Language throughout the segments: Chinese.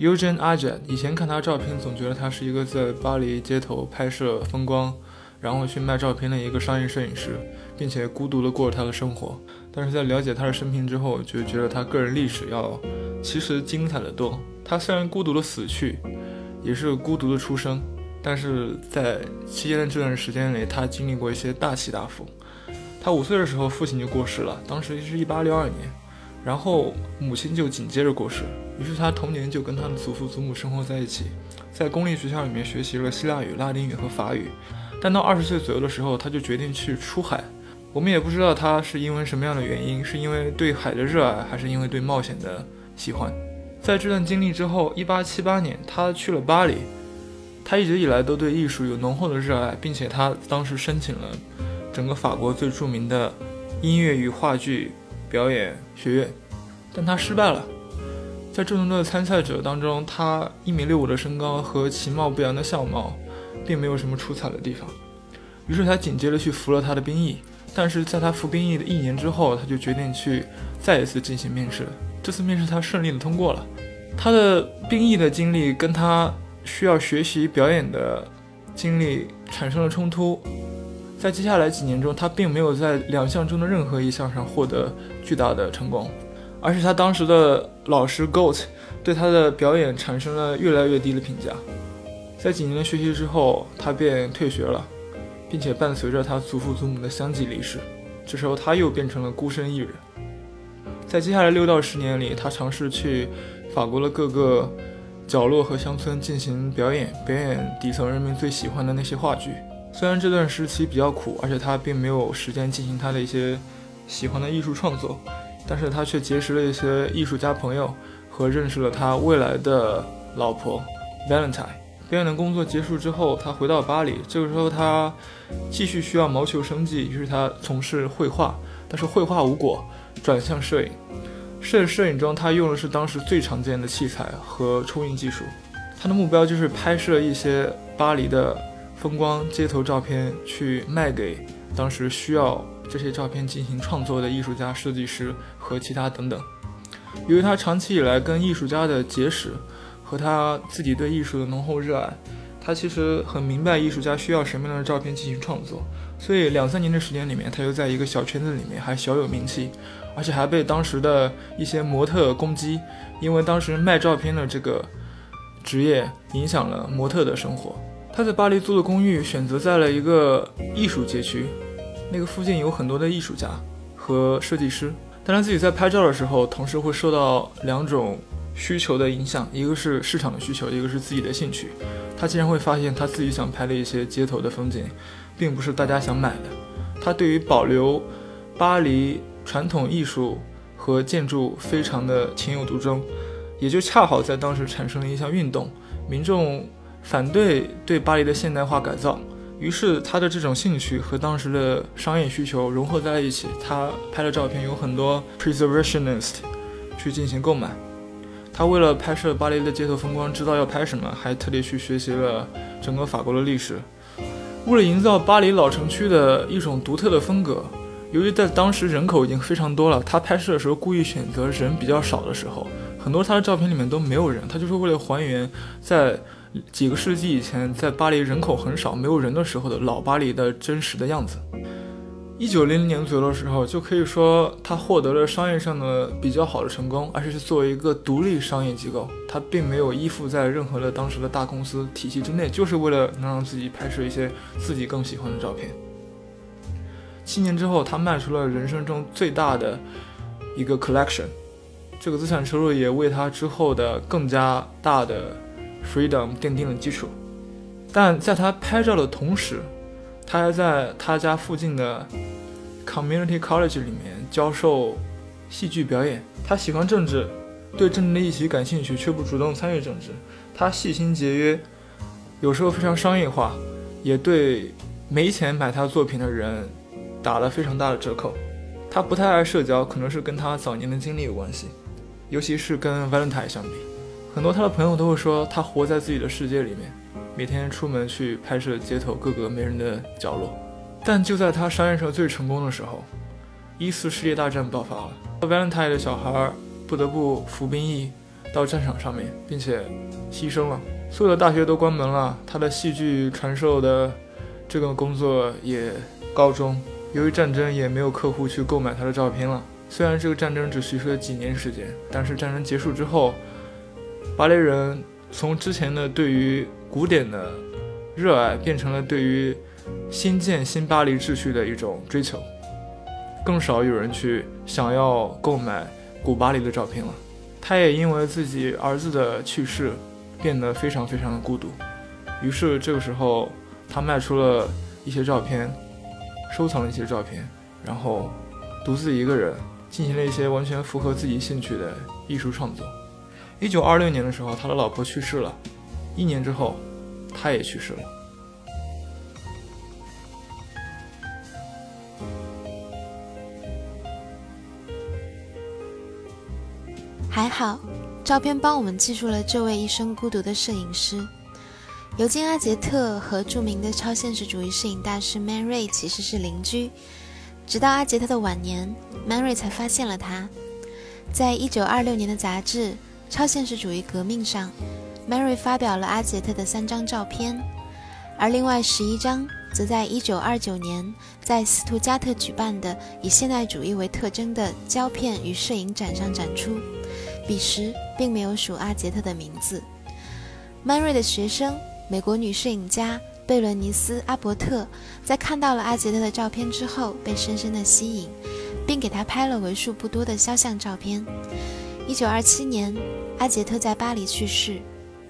Eugene Ajat，以前看他照片，总觉得他是一个在巴黎街头拍摄风光，然后去卖照片的一个商业摄影师，并且孤独的过着他的生活。但是在了解他的生平之后，就觉得他个人历史要其实精彩的多。他虽然孤独的死去，也是孤独的出生，但是在期间的这段时间里，他经历过一些大起大伏。他五岁的时候，父亲就过世了，当时是一八六二年，然后母亲就紧接着过世，于是他童年就跟他的祖父祖母生活在一起，在公立学校里面学习了希腊语、拉丁语和法语，但到二十岁左右的时候，他就决定去出海。我们也不知道他是因为什么样的原因，是因为对海的热爱，还是因为对冒险的喜欢。在这段经历之后，一八七八年，他去了巴黎。他一直以来都对艺术有浓厚的热爱，并且他当时申请了。整个法国最著名的音乐与话剧表演学院，但他失败了。在众多的参赛者当中，他一米六五的身高和其貌不扬的相貌，并没有什么出彩的地方。于是他紧接着去服了他的兵役。但是在他服兵役的一年之后，他就决定去再一次进行面试。这次面试他顺利的通过了。他的兵役的经历跟他需要学习表演的经历产生了冲突。在接下来几年中，他并没有在两项中的任何一项上获得巨大的成功，而是他当时的老师 Goat 对他的表演产生了越来越低的评价。在几年的学习之后，他便退学了，并且伴随着他祖父祖母的相继离世，这时候他又变成了孤身一人。在接下来六到十年里，他尝试去法国的各个角落和乡村进行表演，表演底层人民最喜欢的那些话剧。虽然这段时期比较苦，而且他并没有时间进行他的一些喜欢的艺术创作，但是他却结识了一些艺术家朋友和认识了他未来的老婆 Valentine。表演的工作结束之后，他回到巴黎，这个时候他继续需要谋求生计，于是他从事绘画，但是绘画无果，转向摄影。摄摄影中，他用的是当时最常见的器材和冲印技术，他的目标就是拍摄一些巴黎的。风光街头照片去卖给当时需要这些照片进行创作的艺术家、设计师和其他等等。由于他长期以来跟艺术家的结识和他自己对艺术的浓厚热爱，他其实很明白艺术家需要什么样的照片进行创作。所以两三年的时间里面，他又在一个小圈子里面还小有名气，而且还被当时的一些模特攻击，因为当时卖照片的这个职业影响了模特的生活。他在巴黎租的公寓选择在了一个艺术街区，那个附近有很多的艺术家和设计师。但他自己在拍照的时候，同时会受到两种需求的影响，一个是市场的需求，一个是自己的兴趣。他竟然会发现他自己想拍的一些街头的风景，并不是大家想买的。他对于保留巴黎传统艺术和建筑非常的情有独钟，也就恰好在当时产生了一项运动，民众。反对对巴黎的现代化改造，于是他的这种兴趣和当时的商业需求融合在了一起。他拍的照片有很多 preservationist 去进行购买。他为了拍摄巴黎的街头风光，知道要拍什么，还特地去学习了整个法国的历史。为了营造巴黎老城区的一种独特的风格，由于在当时人口已经非常多了，他拍摄的时候故意选择人比较少的时候，很多他的照片里面都没有人。他就是为了还原在。几个世纪以前，在巴黎人口很少、没有人的时候的老巴黎的真实的样子。一九零零年左右的时候，就可以说他获得了商业上的比较好的成功，而且是作为一个独立商业机构，他并没有依附在任何的当时的大公司体系之内，就是为了能让自己拍摄一些自己更喜欢的照片。七年之后，他卖出了人生中最大的一个 collection，这个资产收入也为他之后的更加大的。Freedom 奠定了基础，但在他拍照的同时，他还在他家附近的 Community College 里面教授戏剧表演。他喜欢政治，对政治的议题感兴趣，却不主动参与政治。他细心节约，有时候非常商业化，也对没钱买他作品的人打了非常大的折扣。他不太爱社交，可能是跟他早年的经历有关系，尤其是跟 Valentine 相比。很多他的朋友都会说，他活在自己的世界里面，每天出门去拍摄街头各个没人的角落。但就在他商业上最成功的时候，一次世界大战爆发了，Valentine 的小孩不得不服兵役，到战场上面，并且牺牲了。所有的大学都关门了，他的戏剧传授的这个工作也告终。由于战争，也没有客户去购买他的照片了。虽然这个战争只持续了几年时间，但是战争结束之后，巴黎人从之前的对于古典的热爱，变成了对于新建新巴黎秩序的一种追求。更少有人去想要购买古巴黎的照片了。他也因为自己儿子的去世，变得非常非常的孤独。于是这个时候，他卖出了一些照片，收藏了一些照片，然后独自一个人进行了一些完全符合自己兴趣的艺术创作。一九二六年的时候，他的老婆去世了，一年之后，他也去世了。还好，照片帮我们记住了这位一生孤独的摄影师。尤金·阿杰特和著名的超现实主义摄影大师 Mary 其实是邻居。直到阿杰特的晚年，Mary 才发现了他。在一九二六年的杂志《超现实主义革命》上，Mary 发表了阿杰特的三张照片，而另外十一张则在一九二九年在斯图加特举办的以现代主义为特征的胶片与摄影展上展出。彼时并没有署阿杰特的名字。Mary 的学生、美国女摄影家贝伦尼斯·阿伯特在看到了阿杰特的照片之后，被深深的吸引，并给他拍了为数不多的肖像照片。1927年，阿杰特在巴黎去世，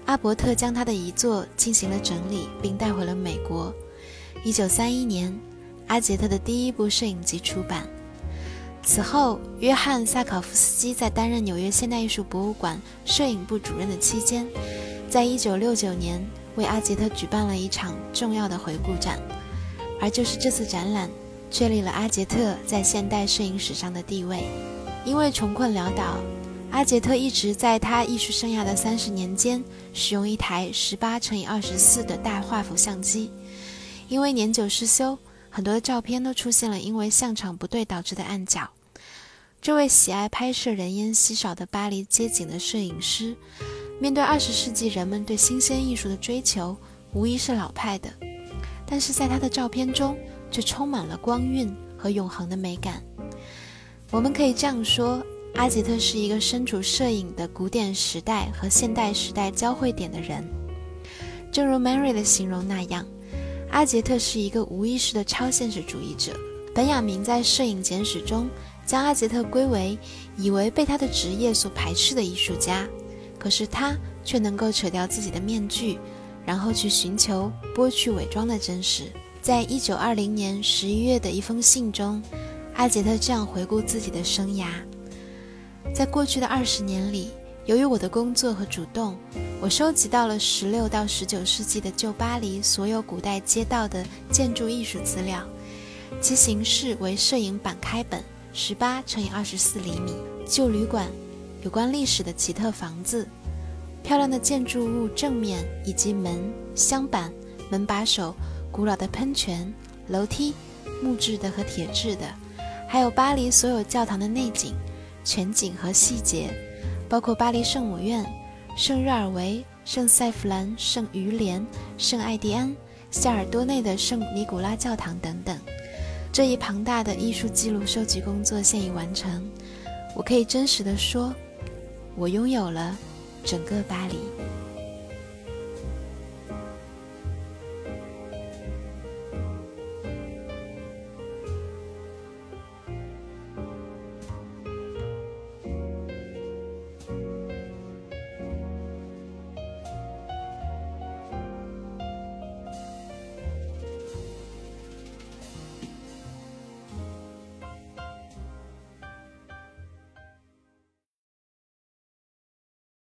阿伯特将他的遗作进行了整理，并带回了美国。1931年，阿杰特的第一部摄影集出版。此后，约翰·萨考夫斯基在担任纽约现代艺术博物馆摄影部主任的期间，在1969年为阿杰特举办了一场重要的回顾展，而就是这次展览确立了阿杰特在现代摄影史上的地位。因为穷困潦倒，阿杰特一直在他艺术生涯的三十年间使用一台18乘以24的大画幅相机，因为年久失修。很多的照片都出现了因为相场不对导致的暗角。这位喜爱拍摄人烟稀少的巴黎街景的摄影师，面对二十世纪人们对新鲜艺术的追求，无疑是老派的，但是在他的照片中却充满了光晕和永恒的美感。我们可以这样说：阿杰特是一个身处摄影的古典时代和现代时代交汇点的人，正如 Mary 的形容那样。阿杰特是一个无意识的超现实主义者。本雅明在《摄影简史》中将阿杰特归为以为被他的职业所排斥的艺术家，可是他却能够扯掉自己的面具，然后去寻求剥去伪装的真实。在一九二零年十一月的一封信中，阿杰特这样回顾自己的生涯：在过去的二十年里。由于我的工作和主动，我收集到了十六到十九世纪的旧巴黎所有古代街道的建筑艺术资料，其形式为摄影板开本，十八乘以二十四厘米。旧旅馆、有关历史的奇特房子、漂亮的建筑物正面以及门、镶板、门把手、古老的喷泉、楼梯、木质的和铁质的，还有巴黎所有教堂的内景、全景和细节。包括巴黎圣母院、圣日尔维、圣塞弗兰、圣于连、圣艾迪安、夏尔多内的圣尼古拉教堂等等。这一庞大的艺术记录收集工作现已完成。我可以真实的说，我拥有了整个巴黎。